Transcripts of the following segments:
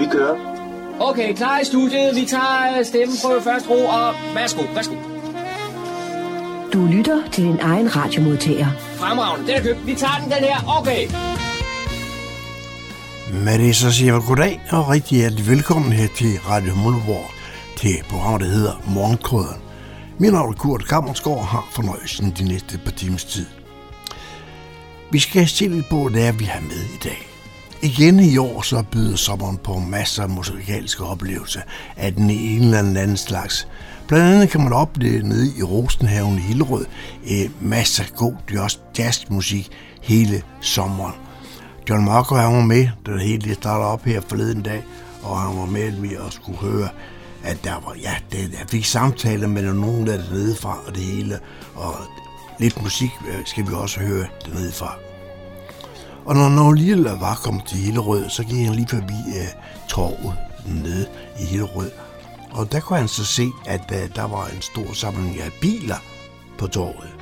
Vi kører. Okay, klar i studiet. Vi tager stemmeprøve først, ro, og værsgo, værsgo. Du lytter til din egen radiomodtager. Fremragende, den er købt. Vi tager den, den her. Okay. Med det så siger jeg goddag og rigtig hjertelig velkommen her til Radio Mulleborg til programmet, der hedder Morgenkrøden. Min navn er Kurt Kammersgaard og har fornøjelsen de næste par timers tid. Vi skal se lidt på, hvad det er, vi har med i dag. Igen i år så byder sommeren på masser af musikalske oplevelser af den ene eller den anden slags. Blandt andet kan man opleve nede i Rosenhaven i Hillerød eh, masser af god jazzmusik hele sommeren. John Marco han var med, da det hele startede op her forleden dag, og han var med med at skulle høre, at der var, ja, det, jeg fik samtaler med nogen der dernede fra og det hele, og lidt musik eh, skal vi også høre dernede fra. Og når når Lille var kommet til Hillerød, så gik han lige forbi øh, torvet nede i Hillerød. Og der kunne han så se, at øh, der var en stor samling af biler på torvet.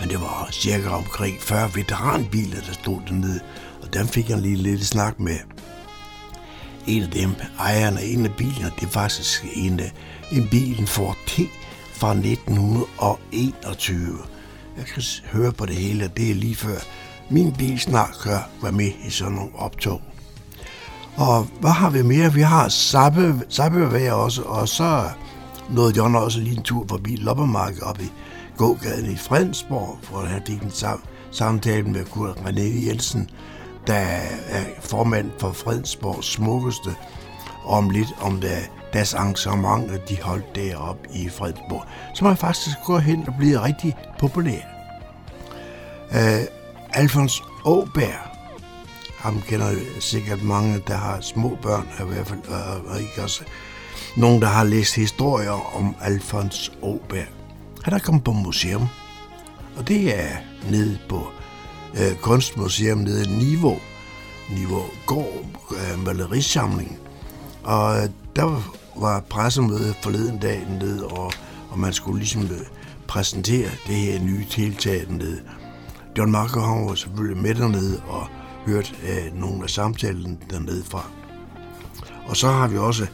Men det var cirka omkring 40 veteranbiler, der stod dernede. Og dem fik han lige lidt snak med. En af dem, ejeren af en af bilerne, det er faktisk en, øh, en bil, en Ford T fra 1921. Jeg kan høre på det hele, det er lige før min bil snart kan være med i sådan nogle optog. Og hvad har vi mere? Vi har Sabbevæg også, og så nåede John også lige en tur forbi Loppermarked op i gågaden i Fredensborg, for at have en sam- samtale med Kurt René Jensen, der er formand for Fredensborgs smukkeste, om lidt om det, deres arrangement, de holdt deroppe i Fredensborg, som er faktisk gået hen og bliver rigtig populær. Uh, Alfons Åberg, ham kender sikkert mange, der har små børn, i hvert fald, øh, og, ikke også nogen, der har læst historier om Alfons Åberg. Han er kommet på museum, og det er nede på øh, Kunstmuseum nede i Niveau. Niveau går øh, malerisamling. Og øh, der var pressemøde forleden dag nede, og, og man skulle ligesom øh, præsentere det her nye tiltag nede. John Marco han var selvfølgelig med dernede og hørt øh, nogle af samtalen dernede fra. Og så har vi også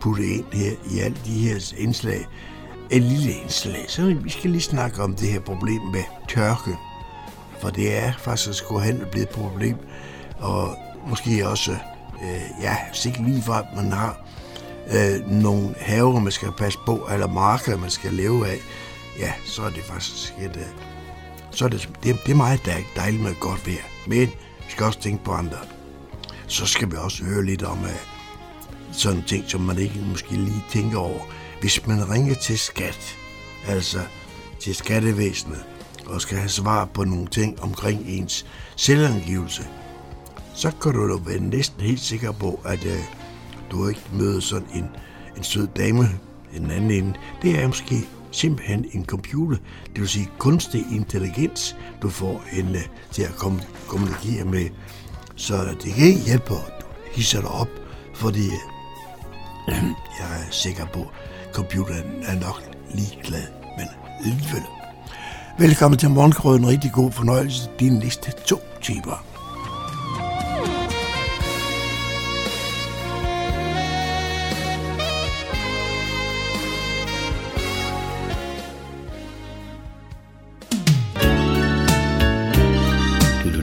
puttet ind her i alle de her indslag, et lille indslag. Så vi skal lige snakke om det her problem med tørke. For det er faktisk gå hen og blive et problem. Og måske også, øh, ja, sikkert lige fra, at man har øh, nogle haver, man skal passe på, eller marker, man skal leve af, ja, så er det faktisk et, øh, så er det, det, det er meget dejligt med godt vejr. Men vi skal også tænke på andre. Så skal vi også høre lidt om uh, sådan ting, som man ikke måske lige tænker over. Hvis man ringer til skat, altså til skattevæsenet, og skal have svar på nogle ting omkring ens selvangivelse, så kan du da være næsten helt sikker på, at uh, du ikke møder sådan en, en sød dame, en anden ende. Det er måske simpelthen en computer, det vil sige kunstig intelligens, du får en øh, til at komme, kommunikere med. Så det kan ikke hjælpe, at du hisser dig op, fordi øh, jeg er sikker på, at computeren er nok ligeglad, men alligevel. Velkommen til Morgenkrøden. Rigtig god fornøjelse de næste to timer.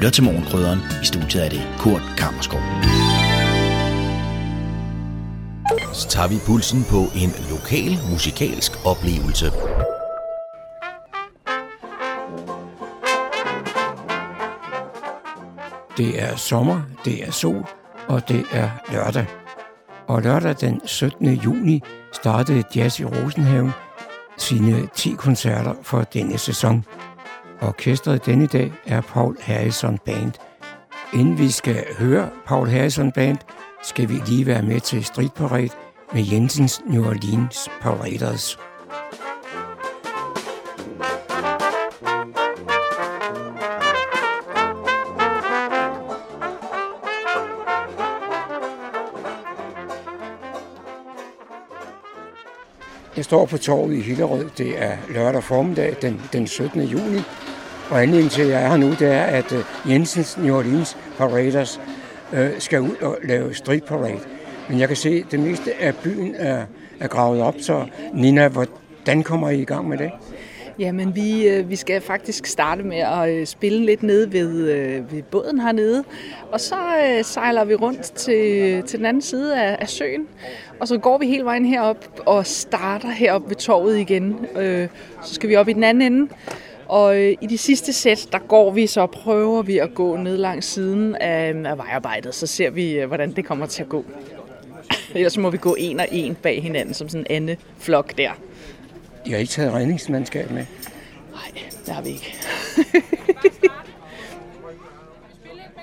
Lytter til Morgenkrydderen. I studiet er det Kurt Kammerskov. Så tager vi pulsen på en lokal musikalsk oplevelse. Det er sommer, det er sol, og det er lørdag. Og lørdag den 17. juni startede Jazz i Rosenhaven sine 10 koncerter for denne sæson. Orkestret denne dag er Paul Harrison Band. Inden vi skal høre Paul Harrison Band, skal vi lige være med til Street Parade med Jensens New Orleans Paraders. Jeg står på torvet i Hillerød. Det er lørdag formiddag den, den 17. juni. Og anledningen til, at jeg er her nu, det er, at øh, Jensens New Orleans Paraders øh, skal ud og lave street parade. Men jeg kan se, at det meste af byen er, er gravet op, så Nina, hvordan kommer I i gang med det? Jamen, vi, øh, vi skal faktisk starte med at øh, spille lidt nede ved, ved båden hernede, og så øh, sejler vi rundt til, til den anden side af, af søen, og så går vi hele vejen herop og starter herop ved torvet igen. Øh, så skal vi op i den anden ende, og øh, i de sidste sæt, der går vi så, prøver vi at gå ned langs siden af, af vejarbejdet, så ser vi, øh, hvordan det kommer til at gå. Ellers må vi gå en og en bag hinanden, som sådan en anden flok der. I har ikke taget redningsmandskab med? Nej, det har vi ikke.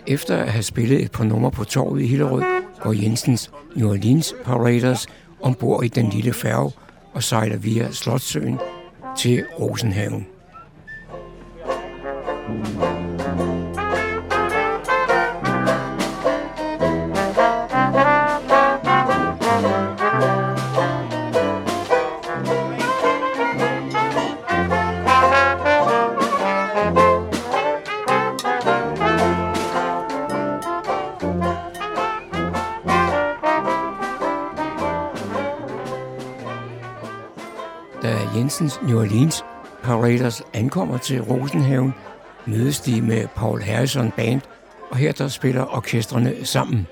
Efter at have spillet et par numre på torvet i Hillerød, går Jensens New Orleans Paraders ombord i den lille færge og sejler via Slotsøen til Rosenhaven. Jensens New Orleans Paraders ankommer til Rosenhaven, mødes de med Paul Harrison Band, og her der spiller orkestrene sammen.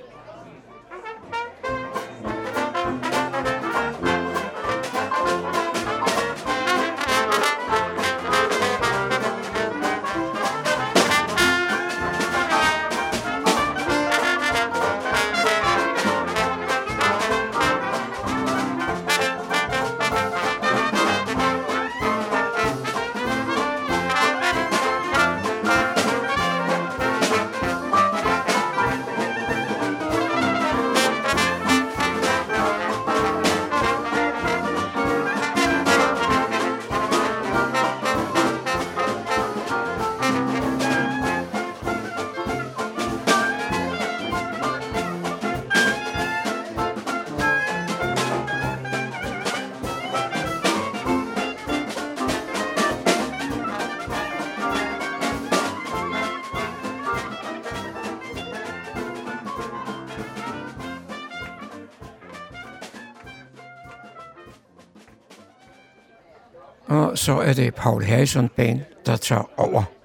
Så er det Paul Harrison Band, der tager over.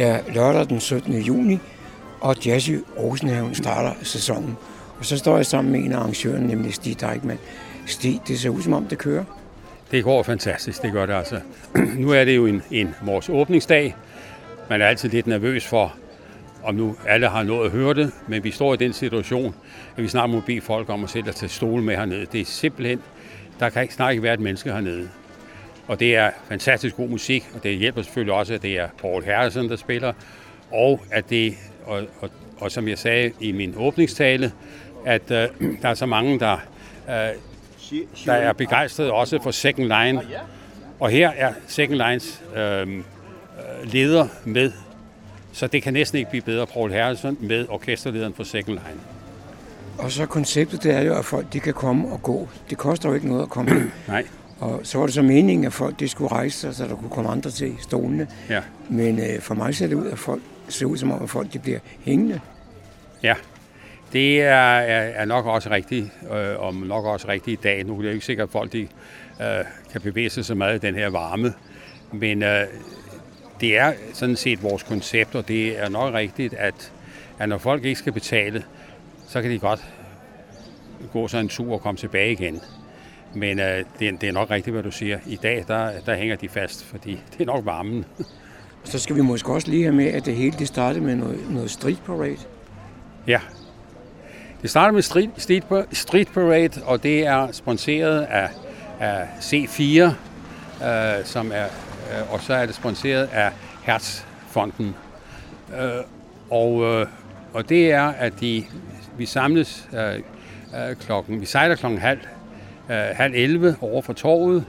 Det er lørdag den 17. juni, og Jazzy Rosenhaven starter sæsonen. Og så står jeg sammen med en af arrangørerne, nemlig Stig Deichmann. Stig, det ser ud som om, det kører. Det går fantastisk, det gør det altså. nu er det jo en, en vores åbningsdag. Man er altid lidt nervøs for, om nu alle har nået at høre det, men vi står i den situation, at vi snart må bede folk om at sætte sig til stole med hernede. Det er simpelthen, der kan ikke snart ikke være et menneske hernede. Og det er fantastisk god musik, og det hjælper selvfølgelig også, at det er Paul Harrison, der spiller, og at det, og, og, og som jeg sagde i min åbningstale, at øh, der er så mange, der, øh, der er begejstrede også for Second Line. Og her er Second Lines øh, leder med, så det kan næsten ikke blive bedre, Paul Harrison med orkesterlederen for Second Line. Og så konceptet det er jo, at folk de kan komme og gå. Det koster jo ikke noget at komme. Nej. Og så var det så meningen, at folk de skulle rejse sig, så der kunne komme andre til stolene. Ja. Men øh, for mig ser det ud, at folk ser ud som om, at folk de bliver hængende. Ja, det er, er, er nok også rigtigt, øh, og nok også rigtigt i dag. Nu er det jo ikke sikkert, at folk de, øh, kan bevæge sig så meget i den her varme. Men øh, det er sådan set vores koncept, og det er nok rigtigt, at, at når folk ikke skal betale, så kan de godt gå sig en tur og komme tilbage igen. Men øh, det, er, det er nok rigtigt, hvad du siger. I dag, der, der hænger de fast, fordi det er nok varmen. Så skal vi måske også lige have med, at det hele det startede med noget, noget street parade. Ja. Det starter med street, street, street Parade, og det er sponsoreret af, af C4, øh, som er, øh, og så er det sponsoreret af Hertzfonden. Øh, og, øh, og det er, at de, vi samles øh, øh, klokken, vi sejler klokken halv, øh, halv 11 over for torvet,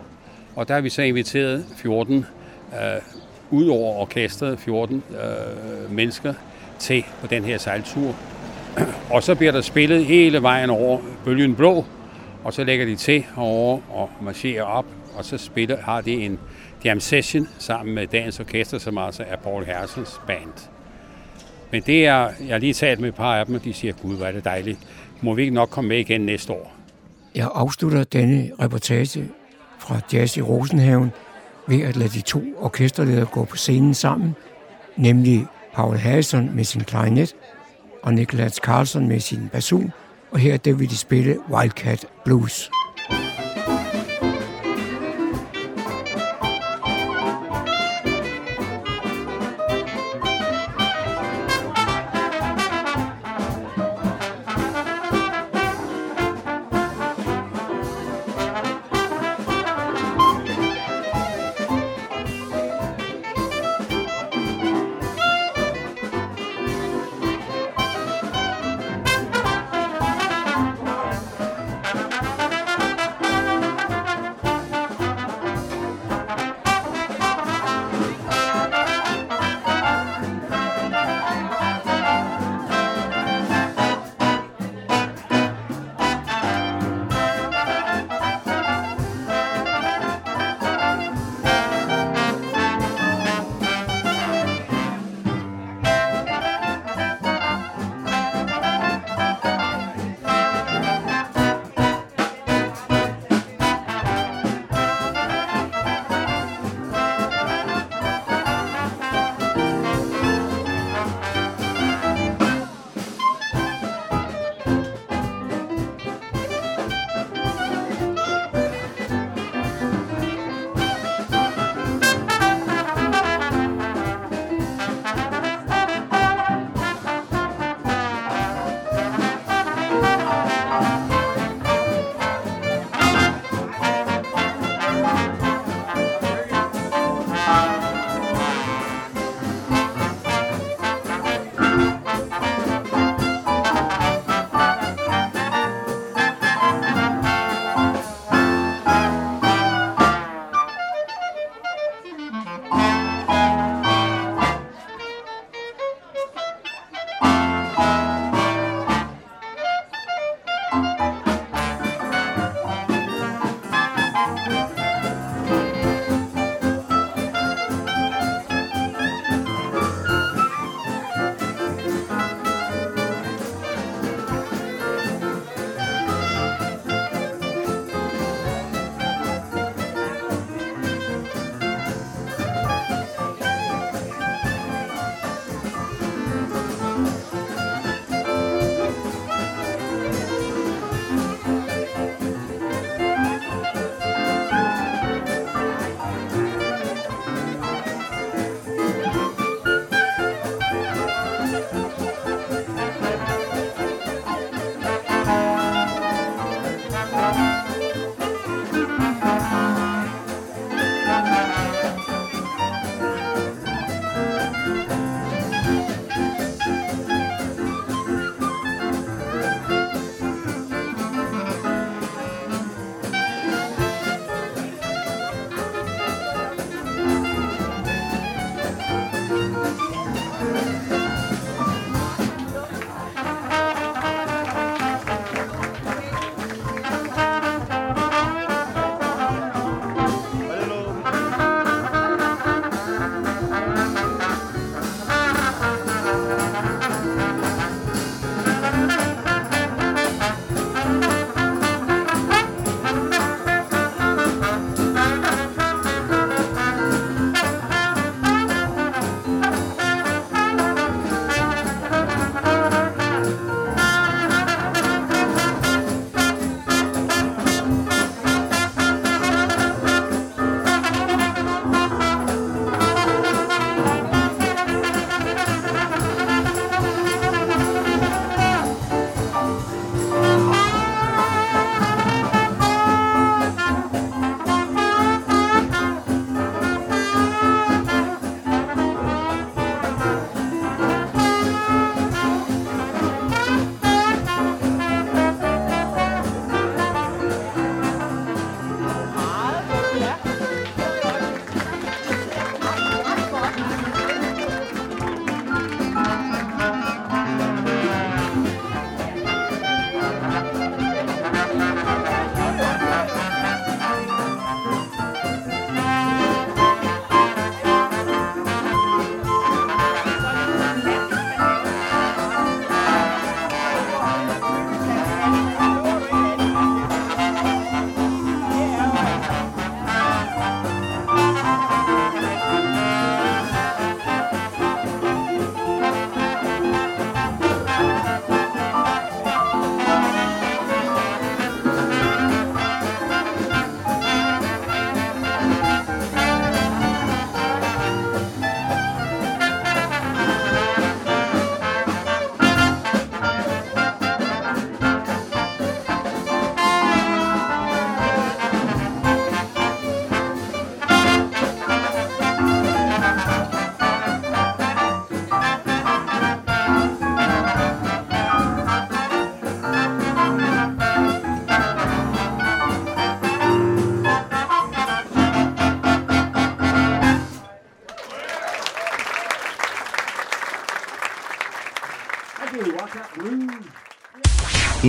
og der har vi så inviteret 14, øh, ud over orkestret, 14 øh, mennesker til på den her sejltur. Og så bliver der spillet hele vejen over Bølgen Blå, og så lægger de til over og marcherer op, og så spiller, har de en jam session sammen med dagens orkester, som altså er Paul Herzels band. Men det er, jeg har lige talt med et par af dem, og de siger, gud, hvor er det dejligt. Må vi ikke nok komme med igen næste år? Jeg afslutter denne reportage fra Jazz i Rosenhaven ved at lade de to orkesterledere gå på scenen sammen, nemlig Paul Harrison med sin klarinet og Nicholas Carlson med sin basun, og her der vil de spille Wildcat Blues.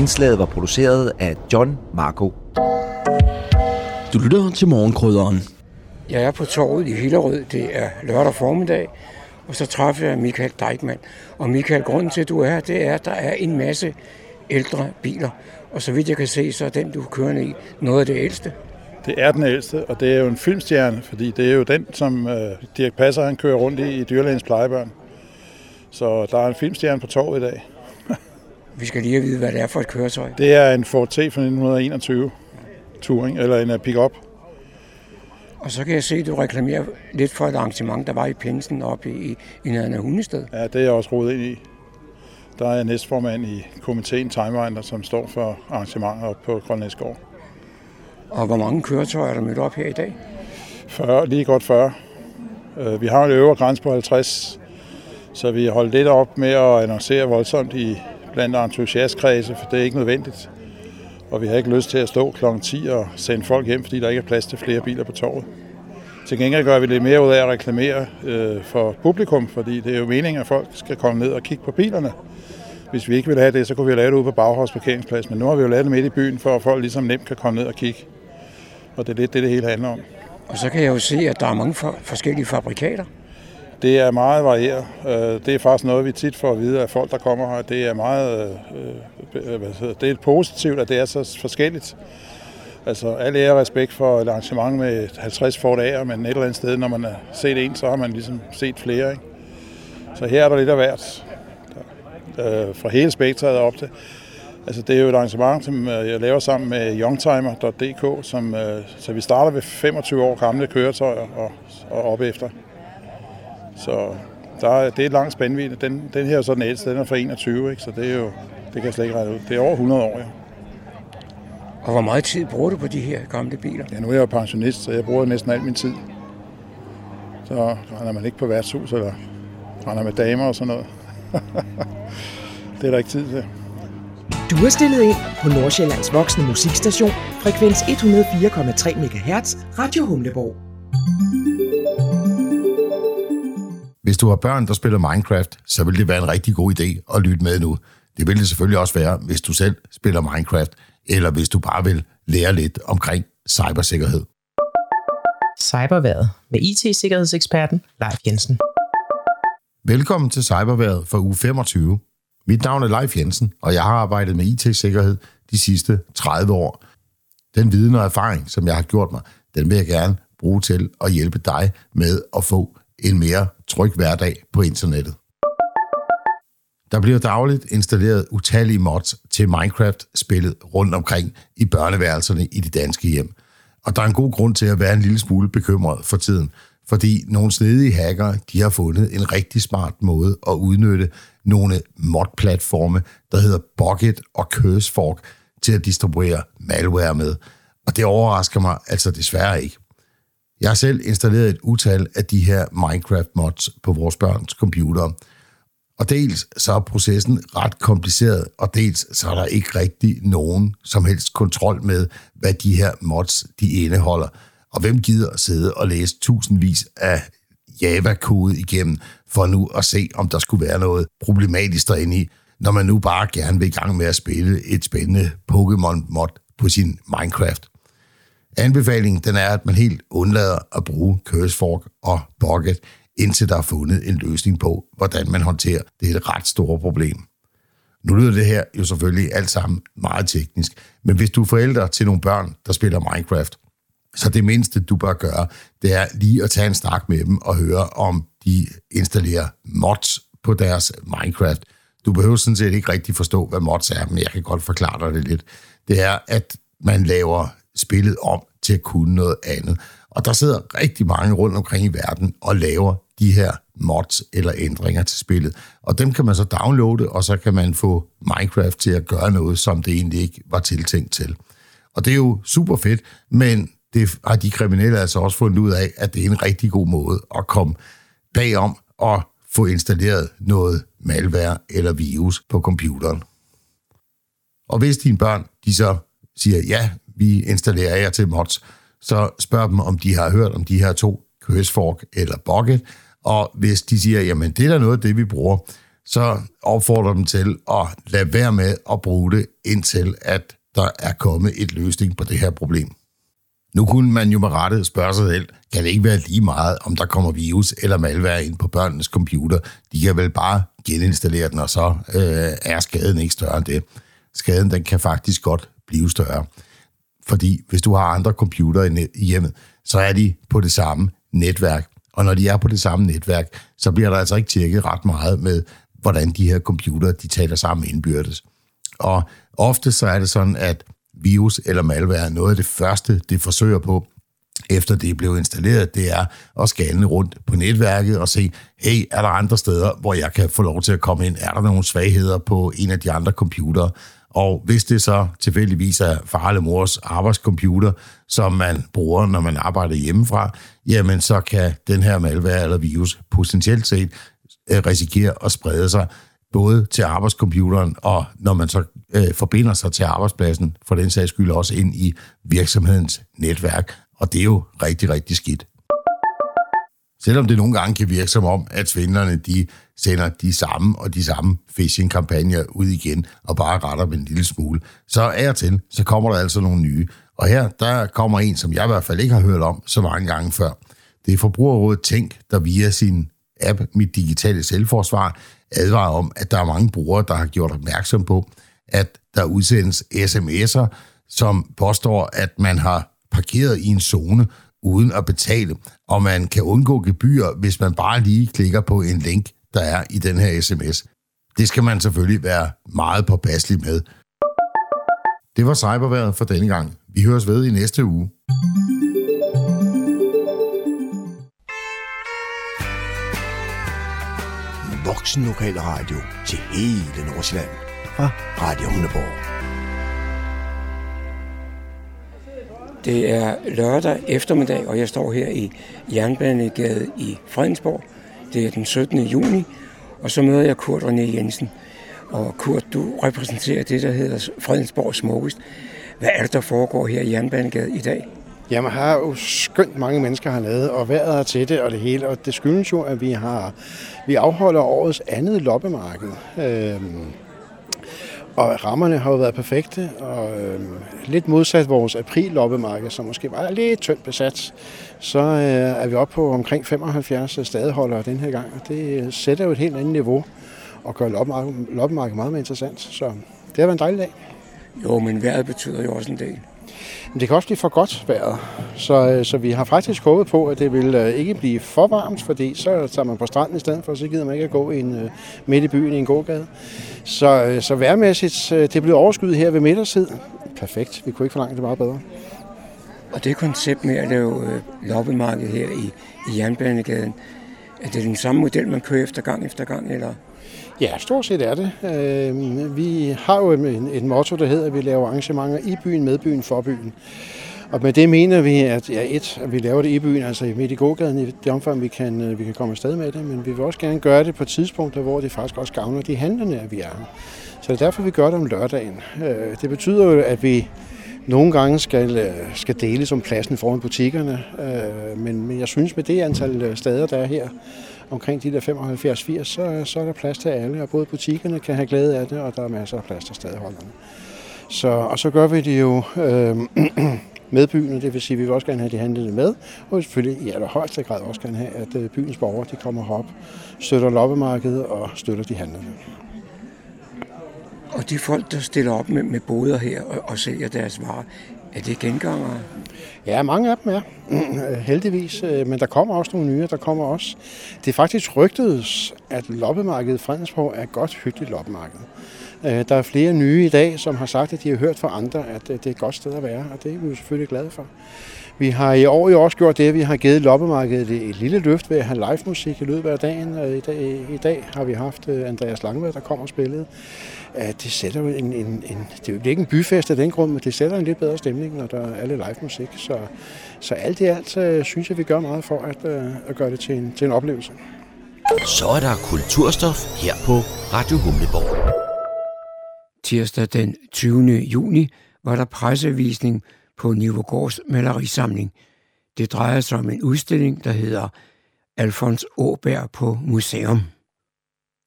Indslaget var produceret af John Marco. Du lytter til morgenkrydderen. Jeg er på torvet i Hillerød. Det er lørdag formiddag. Og så træffer jeg Michael Deichmann. Og Michael, grunden til, at du er her, det er, at der er en masse ældre biler. Og så vidt jeg kan se, så er den, du kører i, noget af det ældste. Det er den ældste, og det er jo en filmstjerne, fordi det er jo den, som øh, Dirk Passer han kører rundt i i dyrlægens plejebørn. Så der er en filmstjerne på torvet i dag. Vi skal lige vide, hvad det er for et køretøj. Det er en Ford T fra 1921 Touring, eller en pick-up. Og så kan jeg se, at du reklamerer lidt for et arrangement, der var i Pinsen oppe i, i af Hundested. Ja, det er jeg også rodet ind i. Der er jeg næstformand i komiteen Timewinder, som står for arrangementer oppe på Grønlandsgård. Og hvor mange køretøjer er der mødt op her i dag? 40, lige godt 40. Øh, Vi har en øvre grænse på 50, så vi holdt lidt op med at annoncere voldsomt i blandt entusiastkredse, for det er ikke nødvendigt. Og vi har ikke lyst til at stå kl. 10 og sende folk hjem, fordi der ikke er plads til flere biler på torvet. Til gengæld gør vi lidt mere ud af at reklamere øh, for publikum, fordi det er jo meningen, at folk skal komme ned og kigge på bilerne. Hvis vi ikke ville have det, så kunne vi lave det ude på Bauhaus parkeringsplads, men nu har vi jo lavet det midt i byen, for at folk ligesom nemt kan komme ned og kigge. Og det er lidt det, det hele handler om. Og så kan jeg jo se, at der er mange for, forskellige fabrikater. Det er meget varieret. Øh, det er faktisk noget, vi tit får at vide af folk, der kommer her. Det er meget øh, øh hvad det er positivt, at det er så forskelligt. Altså, alle ære og respekt for et arrangement med 50 Ford A'er, men et eller andet sted, når man har set en, så har man ligesom set flere. Ikke? Så her er der lidt af hvert. Øh, fra hele spektret op til. Altså, det er jo et arrangement, som øh, jeg laver sammen med youngtimer.dk, som, øh, så vi starter ved 25 år gamle køretøjer og, og op efter. Så der er, det er et langt spændvidde. Den, den her er så den ældste, den er fra 21, ikke? så det er jo, det kan jeg slet ikke regne ud. Det er over 100 år, ja. Og hvor meget tid bruger du på de her gamle biler? ja. nu er jeg jo pensionist, så jeg bruger næsten al min tid. Så render man ikke på værtshus, eller render med damer og sådan noget. det er der ikke tid til. Du er stillet ind på Nordsjællands voksne musikstation, frekvens 104,3 MHz, Radio Humleborg. Hvis du har børn, der spiller Minecraft, så vil det være en rigtig god idé at lytte med nu. Det vil det selvfølgelig også være, hvis du selv spiller Minecraft, eller hvis du bare vil lære lidt omkring cybersikkerhed. Cyberværet med IT-sikkerhedseksperten Leif Jensen. Velkommen til Cyberværet for uge 25. Mit navn er Leif Jensen, og jeg har arbejdet med IT-sikkerhed de sidste 30 år. Den viden og erfaring, som jeg har gjort mig, den vil jeg gerne bruge til at hjælpe dig med at få en mere tryg hverdag på internettet. Der bliver dagligt installeret utallige mods til Minecraft-spillet rundt omkring i børneværelserne i de danske hjem. Og der er en god grund til at være en lille smule bekymret for tiden, fordi nogle snedige hackere de har fundet en rigtig smart måde at udnytte nogle mod-platforme, der hedder Bucket og CurseFork, til at distribuere malware med. Og det overrasker mig altså desværre ikke. Jeg har selv installeret et utal af de her Minecraft-mods på vores børns computer. Og dels så er processen ret kompliceret, og dels så er der ikke rigtig nogen som helst kontrol med, hvad de her mods de indeholder. Og hvem gider at sidde og læse tusindvis af Java-kode igennem, for nu at se, om der skulle være noget problematisk derinde i, når man nu bare gerne vil i gang med at spille et spændende Pokémon-mod på sin Minecraft. Anbefalingen den er, at man helt undlader at bruge CurseFork og Bucket, indtil der er fundet en løsning på, hvordan man håndterer det er et ret store problem. Nu lyder det her jo selvfølgelig alt sammen meget teknisk, men hvis du er forældre til nogle børn, der spiller Minecraft, så det mindste, du bør gøre, det er lige at tage en snak med dem og høre, om de installerer mods på deres Minecraft. Du behøver sådan set ikke rigtig forstå, hvad mods er, men jeg kan godt forklare dig det lidt. Det er, at man laver spillet om til at kunne noget andet. Og der sidder rigtig mange rundt omkring i verden og laver de her mods eller ændringer til spillet. Og dem kan man så downloade, og så kan man få Minecraft til at gøre noget, som det egentlig ikke var tiltænkt til. Og det er jo super fedt, men det har de kriminelle altså også fundet ud af, at det er en rigtig god måde at komme bagom og få installeret noget malware eller virus på computeren. Og hvis dine børn, de så siger, ja, vi installerer jer til mods, så spørg dem, om de har hørt om de her to, CurseFork eller Bucket, og hvis de siger, jamen det er da noget af det, vi bruger, så opfordrer dem til at lade være med at bruge det, indtil at der er kommet et løsning på det her problem. Nu kunne man jo med rette spørge sig selv, kan det ikke være lige meget, om der kommer virus eller malware ind på børnenes computer? De kan vel bare geninstallere den, og så øh, er skaden ikke større end det. Skaden den kan faktisk godt blive større. Fordi hvis du har andre computere i hjemmet, så er de på det samme netværk. Og når de er på det samme netværk, så bliver der altså ikke tjekket ret meget med, hvordan de her computere de taler sammen indbyrdes. Og ofte så er det sådan, at virus eller malware, noget af det første, det forsøger på, efter det er blevet installeret, det er at scanne rundt på netværket og se, hey, er der andre steder, hvor jeg kan få lov til at komme ind? Er der nogle svagheder på en af de andre computere? Og hvis det så tilfældigvis er far eller mors arbejdscomputer, som man bruger, når man arbejder hjemmefra, jamen så kan den her malware eller virus potentielt set øh, risikere at sprede sig både til arbejdscomputeren, og når man så øh, forbinder sig til arbejdspladsen, for den sags skyld også ind i virksomhedens netværk, og det er jo rigtig, rigtig skidt. Selvom det nogle gange kan virke som om, at svindlerne de sender de samme og de samme phishing-kampagner ud igen og bare retter dem en lille smule, så er til, så kommer der altså nogle nye. Og her, der kommer en, som jeg i hvert fald ikke har hørt om så mange gange før. Det er Forbrugerrådet Tænk, der via sin app Mit Digitale Selvforsvar advarer om, at der er mange brugere, der har gjort opmærksom på, at der udsendes sms'er, som påstår, at man har parkeret i en zone uden at betale, og man kan undgå gebyr, hvis man bare lige klikker på en link, der er i den her sms. Det skal man selvfølgelig være meget påpasselig med. Det var cyberværet for denne gang. Vi høres ved i næste uge. Voksen Lokal Radio til hele Nordsjælland fra Radio Hundeborg. Det er lørdag eftermiddag, og jeg står her i Jernbanegade i Fredensborg. Det er den 17. juni, og så møder jeg Kurt René Jensen. Og Kurt, du repræsenterer det, der hedder Fredensborg Smukkest. Hvad er det, der foregår her i Jernbanegade i dag? Jamen, her er jo skønt mange mennesker har lavet, og vejret er til det og det hele. Og det skyldes jo, at vi har vi afholder årets andet loppemarked. Øhm, og rammerne har jo været perfekte, og øh, lidt modsat vores april-loppemarked, som måske var lidt tyndt besat, så øh, er vi oppe på omkring 75 stadeholdere den her gang, og det sætter jo et helt andet niveau og gør loppemarkedet meget mere interessant. Så det har været en dejlig dag. Jo, men vejret betyder jo også en del. Men det kan også blive for godt vejret. Så, øh, så vi har faktisk håbet på, at det vil øh, ikke blive for varmt, fordi så tager man på stranden i stedet for, så gider man ikke at gå en, øh, midt i byen i en gågade. Så, så værmæssigt, det blev overskyet her ved middagstid. Perfekt. Vi kunne ikke forlange det meget bedre. Og det koncept med at lave loppemarked her i, i Jernbanegaden, er det den samme model, man kører efter gang efter gang, eller? Ja, stort set er det. Øhm, vi har jo et motto, der hedder, at vi laver arrangementer i byen, med byen, for byen. Og med det mener vi, at ja, et, at vi laver det i byen, altså midt i gågaden, i det omfang, vi kan, øh, vi kan komme afsted med det, men vi vil også gerne gøre det på tidspunkter, hvor det faktisk også gavner de handlende, at vi er her. Så det er derfor, vi gør det om lørdagen. Øh, det betyder jo, at vi nogle gange skal, øh, skal dele som pladsen foran butikkerne, men, men jeg synes med det antal steder, der er her, omkring de der 75-80, så, så er der plads til alle, og både butikkerne kan have glæde af det, og der er masser af plads til stadigholderne. Så, og så gør vi det jo øh, med byen, det vil sige, at vi vil også gerne have de handlende med, og selvfølgelig i allerhøjeste grad også gerne have, at øh, byens borgere de kommer herop, støtter loppemarkedet og støtter de handlende. Og de folk, der stiller op med, med boder her og, og sælger deres varer, er det gengangere? Ja, mange af dem er. Heldigvis. Øh, men der kommer også nogle nye, der kommer også. Det er faktisk rygtedes, at loppemarkedet Fredensborg er et godt, hyggeligt loppemarked. Øh, der er flere nye i dag, som har sagt, at de har hørt fra andre, at øh, det er et godt sted at være, og det er vi jo selvfølgelig glade for. Vi har i år jo også gjort det, at vi har givet loppemarkedet et lille løft ved at have live musik i løbet af dagen. I dag, I dag har vi haft Andreas Langved, der kommer og spillede det sætter jo en, en, en, det er ikke en byfest af den grund, men det sætter en lidt bedre stemning, når der er alle live musik. Så, så alt i alt øh, synes jeg, vi gør meget for at, øh, at gøre det til en, til en oplevelse. Så er der kulturstof her på Radio Humleborg. Tirsdag den 20. juni var der pressevisning på Nivogårds malerisamling. Det drejer sig om en udstilling, der hedder Alfons Åberg på museum.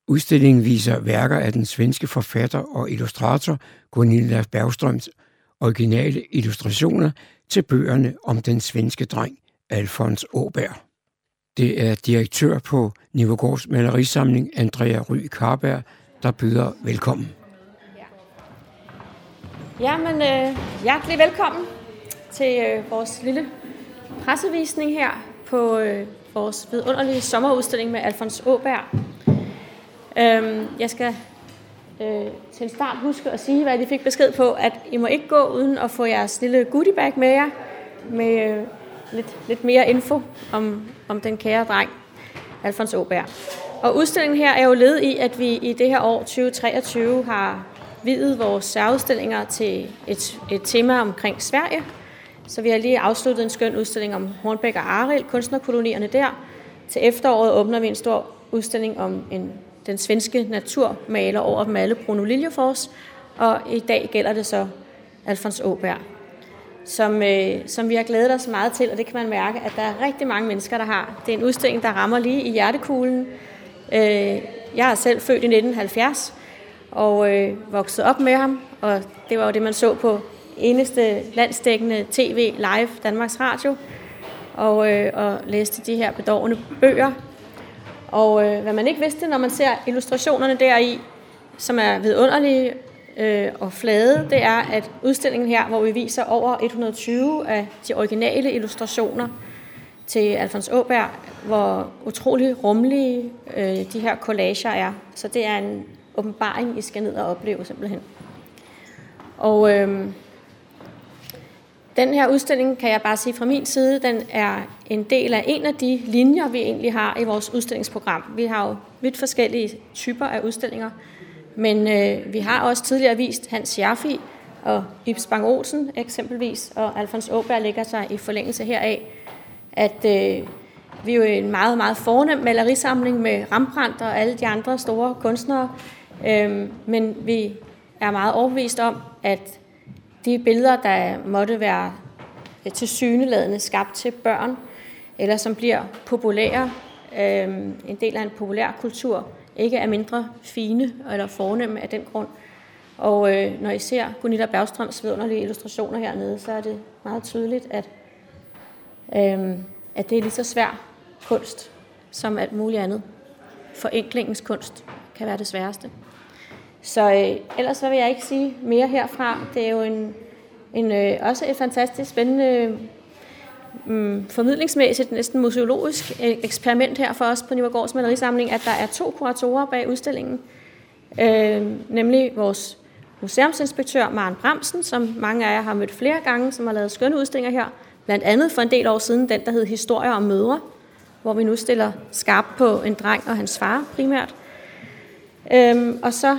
Udstillingen viser værker af den svenske forfatter og illustrator Gunilla Bergstrøms originale illustrationer til bøgerne om den svenske dreng Alfons Åberg. Det er direktør på Nivogårds malerisamling, Andrea Ry Karberg, der byder velkommen. Ja, men øh, hjertelig velkommen til øh, vores lille pressevisning her på øh, vores vidunderlige sommerudstilling med Alfons Åberg. Øhm, jeg skal øh, til en start huske at sige, hvad I fik besked på, at I må ikke gå uden at få jeres lille goodiebag med jer, med øh, lidt, lidt mere info om, om den kære dreng, Alfons Åberg. Og udstillingen her er jo led i, at vi i det her år 2023 har videt vores særudstillinger til et, et tema omkring Sverige. Så vi har lige afsluttet en skøn udstilling om Hornbæk og Arild, kunstnerkolonierne der. Til efteråret åbner vi en stor udstilling om en, den svenske naturmaler over dem alle, Bruno Liljefors. Og i dag gælder det så Alfons Åberg, som, øh, som vi har glædet os meget til, og det kan man mærke, at der er rigtig mange mennesker, der har. Det er en udstilling, der rammer lige i hjertekuglen. Øh, jeg er selv født i 1970, og øh, vokset op med ham, og det var jo det, man så på eneste landsdækkende tv live Danmarks Radio, og, øh, og læste de her bedårende bøger. Og øh, hvad man ikke vidste, når man ser illustrationerne deri, som er vidunderlige øh, og flade, det er, at udstillingen her, hvor vi viser over 120 af de originale illustrationer til Alfons Åberg, hvor utrolig rummelige øh, de her collager er. Så det er en åbenbaring, I skal ned og opleve simpelthen. Og øh, den her udstilling, kan jeg bare sige fra min side, den er en del af en af de linjer, vi egentlig har i vores udstillingsprogram. Vi har jo vidt forskellige typer af udstillinger, men øh, vi har også tidligere vist Hans Jaffi og Ibs Bang Olsen eksempelvis, og Alfons Åberg ligger sig i forlængelse heraf, at øh, vi er jo en meget, meget fornem malerisamling med Rembrandt og alle de andre store kunstnere, øh, men vi er meget overbevist om, at de billeder, der måtte være øh, til syneladende skabt til børn, eller som bliver populære, øh, en del af en populær kultur, ikke er mindre fine eller fornemme af den grund. Og øh, når I ser Gunilla Bergstrøms vidunderlige illustrationer hernede, så er det meget tydeligt, at, øh, at det er lige så svær kunst som alt muligt andet. Forenklingens kunst kan være det sværeste. Så øh, ellers så vil jeg ikke sige mere herfra. Det er jo en, en øh, også et fantastisk spændende mm, formidlingsmæssigt, næsten museologisk øh, eksperiment her for os på Nivergårds malerisamling, at der er to kuratorer bag udstillingen. Øh, nemlig vores museumsinspektør Maren Bremsen, som mange af jer har mødt flere gange, som har lavet skønne udstillinger her. Blandt andet for en del år siden, den der hed Historier om mødre, hvor vi nu stiller skarp på en dreng og hans far primært. Øhm, og så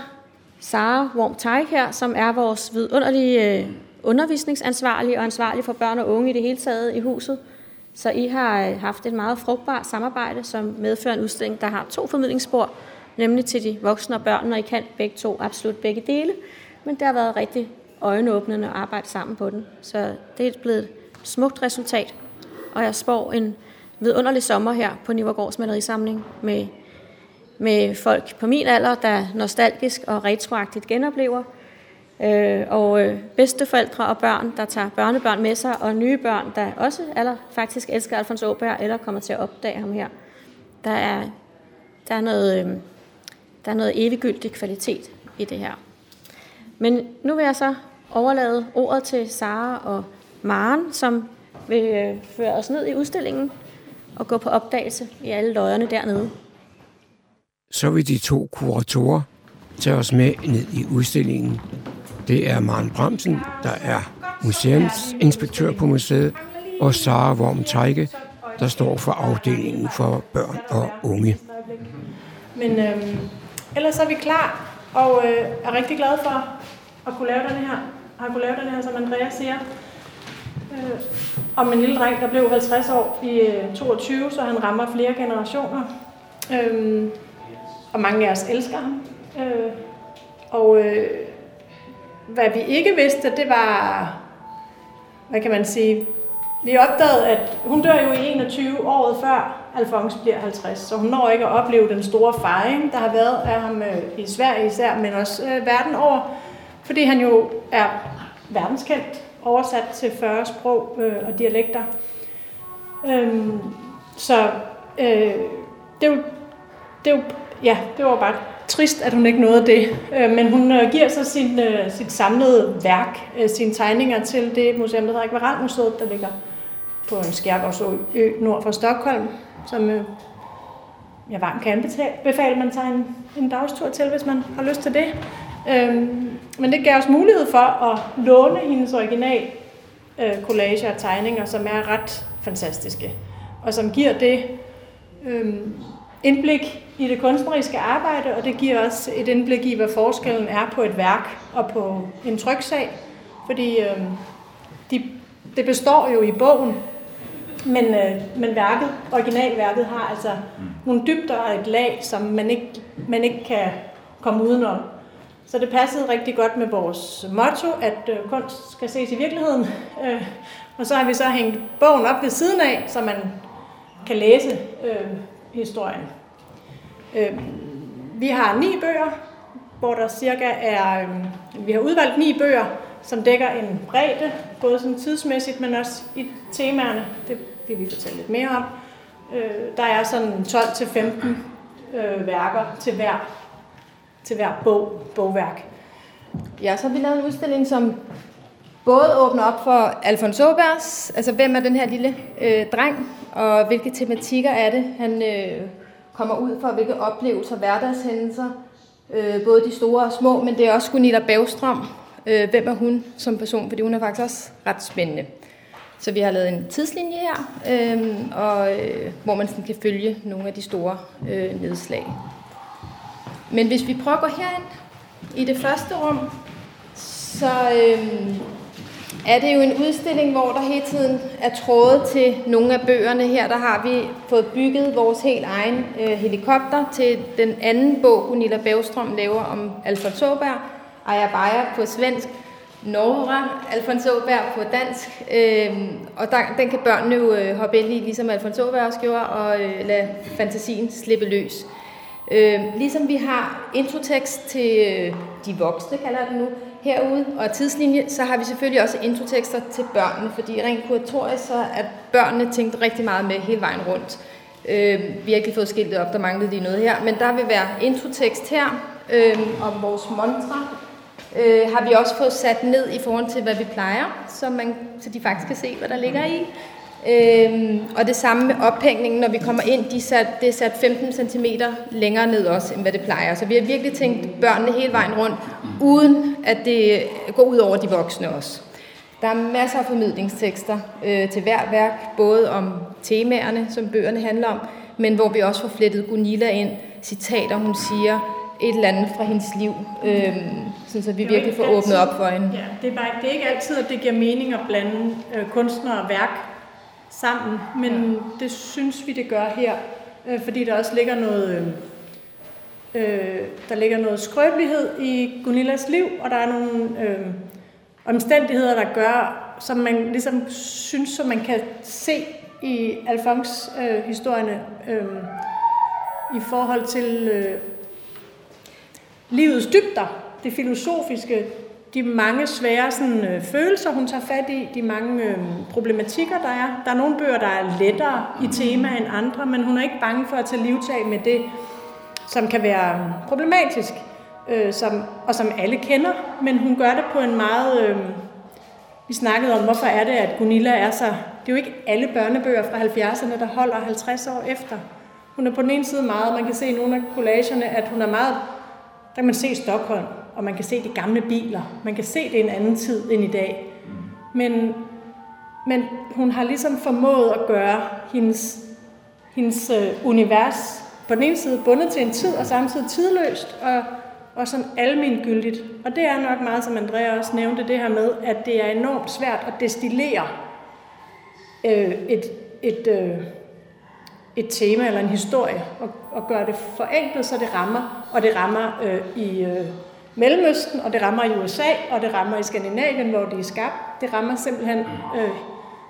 Sara Worm her, som er vores vidunderlige øh, undervisningsansvarlige og ansvarlig for børn og unge i det hele taget i huset. Så I har øh, haft et meget frugtbart samarbejde, som medfører en udstilling, der har to formidlingsspor, nemlig til de voksne og børn, og I kan begge to, absolut begge dele. Men det har været rigtig øjenåbnende at arbejde sammen på den. Så det er blevet et smukt resultat. Og jeg spår en vidunderlig sommer her på Nivergårds malerisamling med, med folk på min alder, der nostalgisk og retroagtigt genoplever Øh, og øh, bedsteforældre og børn, der tager børnebørn med sig, og nye børn, der også eller faktisk elsker Alfons Åberg, eller kommer til at opdage ham her. Der er, der er, noget, øh, der er noget eviggyldig kvalitet i det her. Men nu vil jeg så overlade ordet til Sara og Maren, som vil øh, føre os ned i udstillingen og gå på opdagelse i alle løjerne dernede. Så vil de to kuratorer tage os med ned i udstillingen det er Maren Bremsen, der er museumsinspektør på museet, og Sara Worm Teike, der står for afdelingen for børn og unge. Men øhm, ellers er vi klar og øh, er rigtig glade for at kunne lave den her, har kunne lave den her, som Andreas siger, øh, om en lille dreng, der blev 50 år i øh, 22, så han rammer flere generationer. Øh, og mange af os elsker ham. Øh, og øh, hvad vi ikke vidste, det var, hvad kan man sige, vi opdagede, at hun dør jo i 21 året før Alphonse bliver 50. Så hun når ikke at opleve den store fejring, der har været af ham øh, i Sverige især, men også øh, verden over. Fordi han jo er verdenskendt, oversat til 40 sprog øh, og dialekter. Øhm, så øh, det, er jo, det er jo, ja, det var bare trist, at hun ikke nåede det. Øh, men hun øh, giver så sin, øh, sit samlede værk, sine tegninger til det museum, der hedder Akvarelmuseet, der ligger på en skærgårdsø nord for Stockholm, som jeg varmt kan anbefale, man tager en, en dagstur til, hvis man har lyst til det. Øhm, men det gav os mulighed for at låne hendes original øh, collager og tegninger, som er ret fantastiske, og som giver det øh, indblik i det kunstneriske arbejde, og det giver også et indblik i, hvad forskellen er på et værk og på en tryksag. Fordi øh, de, det består jo i bogen, men, øh, men værket, originalværket har altså nogle dybder og et lag, som man ikke, man ikke kan komme udenom. Så det passede rigtig godt med vores motto, at øh, kunst skal ses i virkeligheden. Øh, og så har vi så hængt bogen op ved siden af, så man kan læse øh, historien. Øh, vi har ni bøger, hvor der cirka er, øh, vi har udvalgt ni bøger, som dækker en bredde, både sådan tidsmæssigt, men også i temaerne. Det vil vi fortælle lidt mere om. Øh, der er sådan 12-15 øh, værker til hver, til hver bog, bogværk. Ja, så har vi lavet en udstilling, som både åbner op for Alfons Åbergs, altså hvem er den her lille øh, dreng, og hvilke tematikker er det, han øh, kommer ud for, hvilke oplevelser, hverdagshændelser, øh, både de store og små, men det er også Gunilla Bagstrøm. Øh, hvem er hun som person, fordi hun er faktisk også ret spændende. Så vi har lavet en tidslinje her, øh, og, øh, hvor man sådan kan følge nogle af de store øh, nedslag. Men hvis vi prøver at gå herind i det første rum, så øh, er det jo en udstilling, hvor der hele tiden er tråde til nogle af bøgerne. Her der har vi fået bygget vores helt egen øh, helikopter til den anden bog, Gunilla Bævstrøm laver om Alfons Åberg, Ayabaya på svensk, Norra, Alfons Åberg på dansk, øh, og der, den kan børnene jo øh, hoppe ind i, ligesom Alfons Åberg også gjorde, og øh, lade fantasien slippe løs. Øh, ligesom vi har introtekst til øh, de voksne, kalder den nu, herude, og tidslinje, så har vi selvfølgelig også introtekster til børnene, fordi rent kuratorisk så er børnene tænkt rigtig meget med hele vejen rundt. Øh, vi har ikke fået skiltet op, der manglede lige noget her, men der vil være introtekst her øh, om vores mantra, øh, har vi også fået sat ned i forhold til, hvad vi plejer, så, man, så de faktisk kan se, hvad der ligger i. Øhm, og det samme med ophængningen, når vi kommer ind, de sat, det er sat 15 cm længere ned også, end hvad det plejer. Så vi har virkelig tænkt børnene hele vejen rundt, uden at det går ud over de voksne også. Der er masser af formidlingstekster øh, til hver værk, både om temaerne, som bøgerne handler om, men hvor vi også får flettet Gunilla ind, citater, hun siger, et eller andet fra hendes liv, øh, sådan så vi virkelig får åbnet altid, op for hende. Ja, det, er bare, det er ikke altid, at det giver mening at blande øh, kunstner og værk sammen, men ja. det synes vi, det gør her, øh, fordi der også ligger noget... Øh, øh, der ligger noget skrøbelighed i Gunillas liv, og der er nogle øh, omstændigheder, der gør, som man ligesom synes, som man kan se i Alfons-historierne øh, øh, i forhold til øh, livets dybder, det filosofiske, de mange svære sådan, øh, følelser, hun tager fat i, de mange øh, problematikker, der er. Der er nogle bøger, der er lettere i tema end andre, men hun er ikke bange for at tage livtag med det, som kan være øh, problematisk, øh, som, og som alle kender, men hun gør det på en meget... Øh, vi snakkede om, hvorfor er det, at Gunilla er så... Det er jo ikke alle børnebøger fra 70'erne, der holder 50 år efter. Hun er på den ene side meget, man kan se i nogle af collagerne, at hun er meget der kan man se Stockholm, og man kan se de gamle biler. Man kan se, det en anden tid end i dag. Men, men hun har ligesom formået at gøre hendes, hendes øh, univers på den ene side bundet til en tid, og samtidig tidløst, og, og sådan almengyldigt. Og det er nok meget, som Andrea også nævnte, det her med, at det er enormt svært at destillere øh, et, et, øh, et tema eller en historie og, og gøre det forenklet, så det rammer, og det rammer øh, i øh, Mellemøsten, og det rammer i USA, og det rammer i Skandinavien, hvor det er skabt. Det rammer simpelthen øh,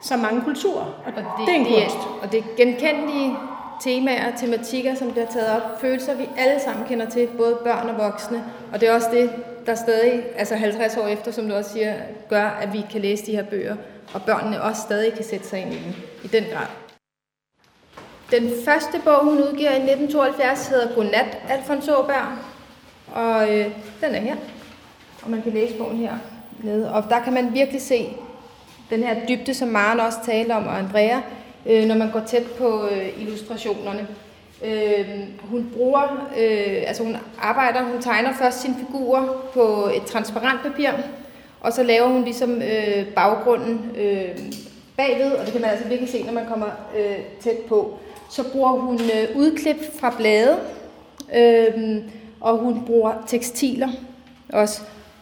så mange kulturer, og, og det, det er en det kunst. Er, og det genkendelige temaer og tematikker, som bliver taget op, følelser, vi alle sammen kender til, både børn og voksne. Og det er også det, der stadig, altså 50 år efter, som du også siger, gør, at vi kan læse de her bøger, og børnene også stadig kan sætte sig ind i dem, i den grad. Den første bog, hun udgiver i 1972, hedder Godnat, Alfons Åberg, og øh, den er her, og man kan læse bogen her nede. Og der kan man virkelig se den her dybde, som Maren også talte om, og Andrea, øh, når man går tæt på øh, illustrationerne. Øh, hun bruger, øh, altså hun arbejder, hun tegner først sine figurer på et transparent papir, og så laver hun ligesom øh, baggrunden øh, bagved, og det kan man altså virkelig se, når man kommer øh, tæt på. Så bruger hun øh, udklip fra blade, øh, og hun bruger tekstiler også.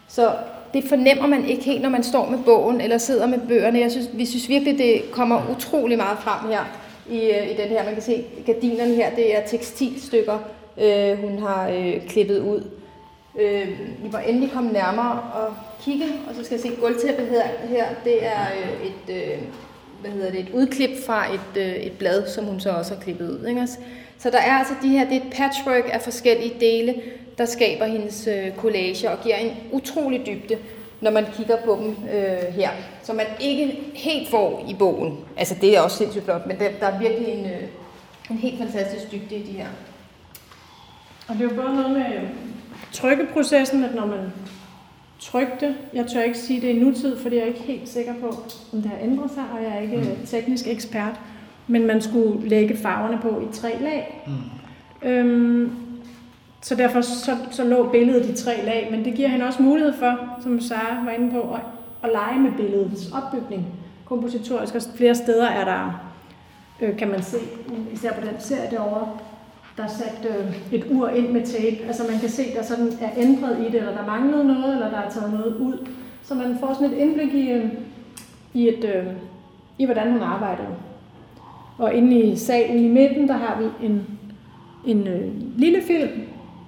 Så det fornemmer man ikke helt, når man står med bogen eller sidder med bøgerne. Jeg synes, vi synes virkelig, det kommer utrolig meget frem her i, øh, i den her. Man kan se gardinerne her, det er tekstilstykker, øh, hun har øh, klippet ud. Øh, vi må endelig komme nærmere og kigge, og så skal jeg se gulvtæppet her, her det er øh, et, øh, hvad hedder det, et udklip fra et, øh, et blad, som hun så også har klippet ud. Ikke? Så der er altså de her, det er et patchwork af forskellige dele, der skaber hendes øh, collage og giver en utrolig dybde, når man kigger på dem øh, her. Så man ikke helt får i bogen. Altså det er også sindssygt flot, men der, der er virkelig en, øh, en helt fantastisk dybde i de her. Og det er jo både noget med trykkeprocessen, at når man trykte, jeg tør ikke sige det i nutid, fordi jeg er ikke helt sikker på, om det har ændret sig, og jeg er ikke mm. teknisk ekspert, men man skulle lægge farverne på i tre lag. Mm. Øhm, så derfor så, så lå billedet i tre lag, men det giver hende også mulighed for, som Sara var inde på, at, at lege med billedets opbygning. Kompositorisk, og flere steder er der, øh, kan man se, især på den serie derovre, der er sat øh, et ur ind med tape. Altså man kan se, der sådan er ændret i det, eller der manglede noget, eller der er taget noget ud. Så man får sådan et indblik i, øh, i, et, øh, i hvordan hun arbejdede. Og inde i salen i midten, der har vi en, en øh, lille film,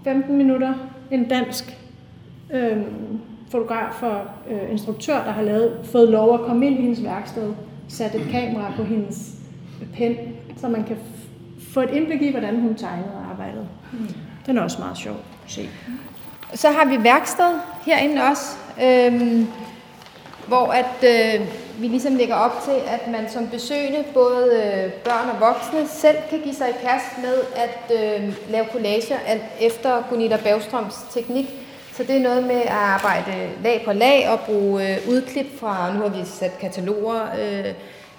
15 minutter, en dansk øh, fotograf og øh, instruktør, der har lavet, fået lov at komme ind i hendes værksted, sat et kamera på hendes pen, så man kan få et indblik i, hvordan hun tegnede og arbejdede. Mm. Den er også meget sjov at se. Så har vi værksted herinde også, øhm, hvor at øh, vi ligesom lægger op til, at man som besøgende, både øh, børn og voksne, selv kan give sig i kast med at øh, lave collager efter Gunilla Bagstrøms teknik. Så det er noget med at arbejde lag på lag og bruge øh, udklip fra, nu har vi sat kataloger øh,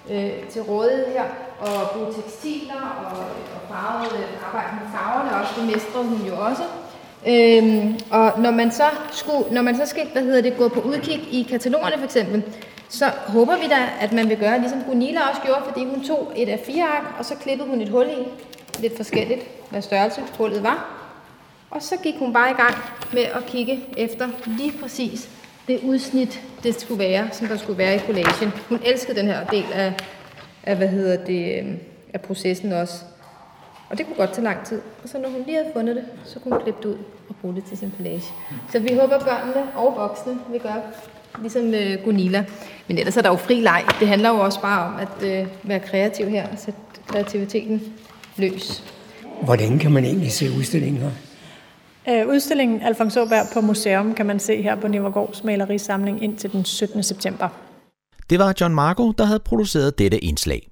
øh, til rådighed her, og bruge tekstiler og, øh, og farvede, øh, arbejde med farverne også, det mestrede hun jo også. Øhm, og når man så skulle, når man så skal, hvad hedder det, gå på udkig i katalogerne for eksempel, så håber vi da, at man vil gøre, ligesom Gunilla også gjorde, fordi hun tog et af fire ark, og så klippede hun et hul i, lidt forskelligt, hvad størrelse hullet var. Og så gik hun bare i gang med at kigge efter lige præcis det udsnit, det skulle være, som der skulle være i collagen. Hun elskede den her del af, af hvad hedder det, øhm, af processen også. Og det kunne godt tage lang tid. Og så når hun lige havde fundet det, så kunne hun klippe det ud og bruge det til sin collage. Så vi håber, børnene og voksne vil gøre ligesom øh, Gunilla. Men ellers er der jo fri leg. Det handler jo også bare om at øh, være kreativ her og sætte kreativiteten løs. Hvordan kan man egentlig se udstillingen her? Øh, udstillingen Alfons Åberg på museum kan man se her på Nivergårds malerisamling indtil den 17. september. Det var John Marco, der havde produceret dette indslag.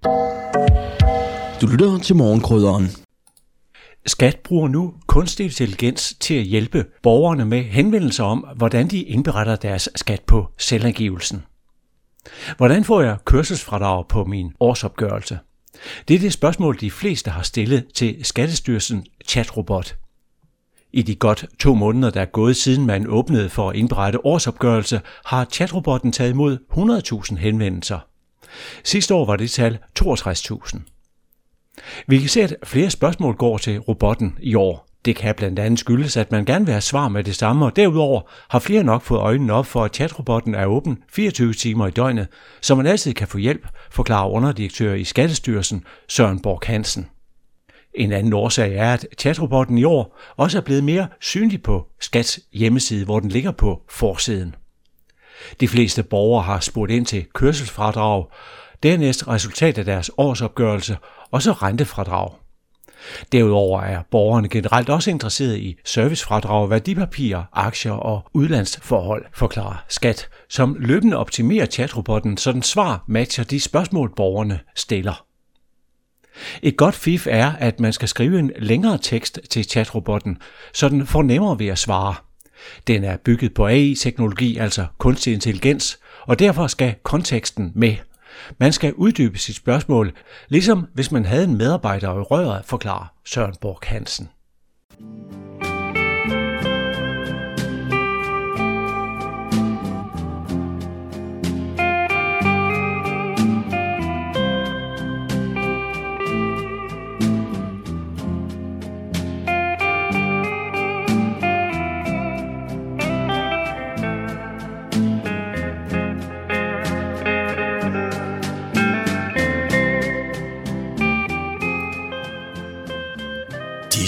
Du lytter til morgenkrydderen. Skat bruger nu kunstig intelligens til at hjælpe borgerne med henvendelser om, hvordan de indberetter deres skat på selvangivelsen. Hvordan får jeg kørselsfradrag på min årsopgørelse? Det er det spørgsmål, de fleste har stillet til Skattestyrelsen chatrobot. I de godt to måneder, der er gået siden man åbnede for at indberette årsopgørelse, har chatrobotten taget imod 100.000 henvendelser. Sidste år var det tal 62.000. Vi kan se, at flere spørgsmål går til robotten i år. Det kan blandt andet skyldes, at man gerne vil have svar med det samme, og derudover har flere nok fået øjnene op for, at chatrobotten er åben 24 timer i døgnet, så man altid kan få hjælp, forklarer underdirektør i Skattestyrelsen Søren Borg Hansen. En anden årsag er, at chatrobotten i år også er blevet mere synlig på Skats hjemmeside, hvor den ligger på forsiden. De fleste borgere har spurgt ind til kørselsfradrag, dernæst resultat af deres årsopgørelse og så rentefradrag. Derudover er borgerne generelt også interesseret i servicefradrag, værdipapirer, aktier og udlandsforhold, forklarer Skat, som løbende optimerer chatrobotten, så den svar matcher de spørgsmål, borgerne stiller. Et godt fif er, at man skal skrive en længere tekst til chatrobotten, så den får nemmere ved at svare. Den er bygget på AI-teknologi, altså kunstig intelligens, og derfor skal konteksten med. Man skal uddybe sit spørgsmål, ligesom hvis man havde en medarbejder i røret, forklarer Søren Borg Hansen.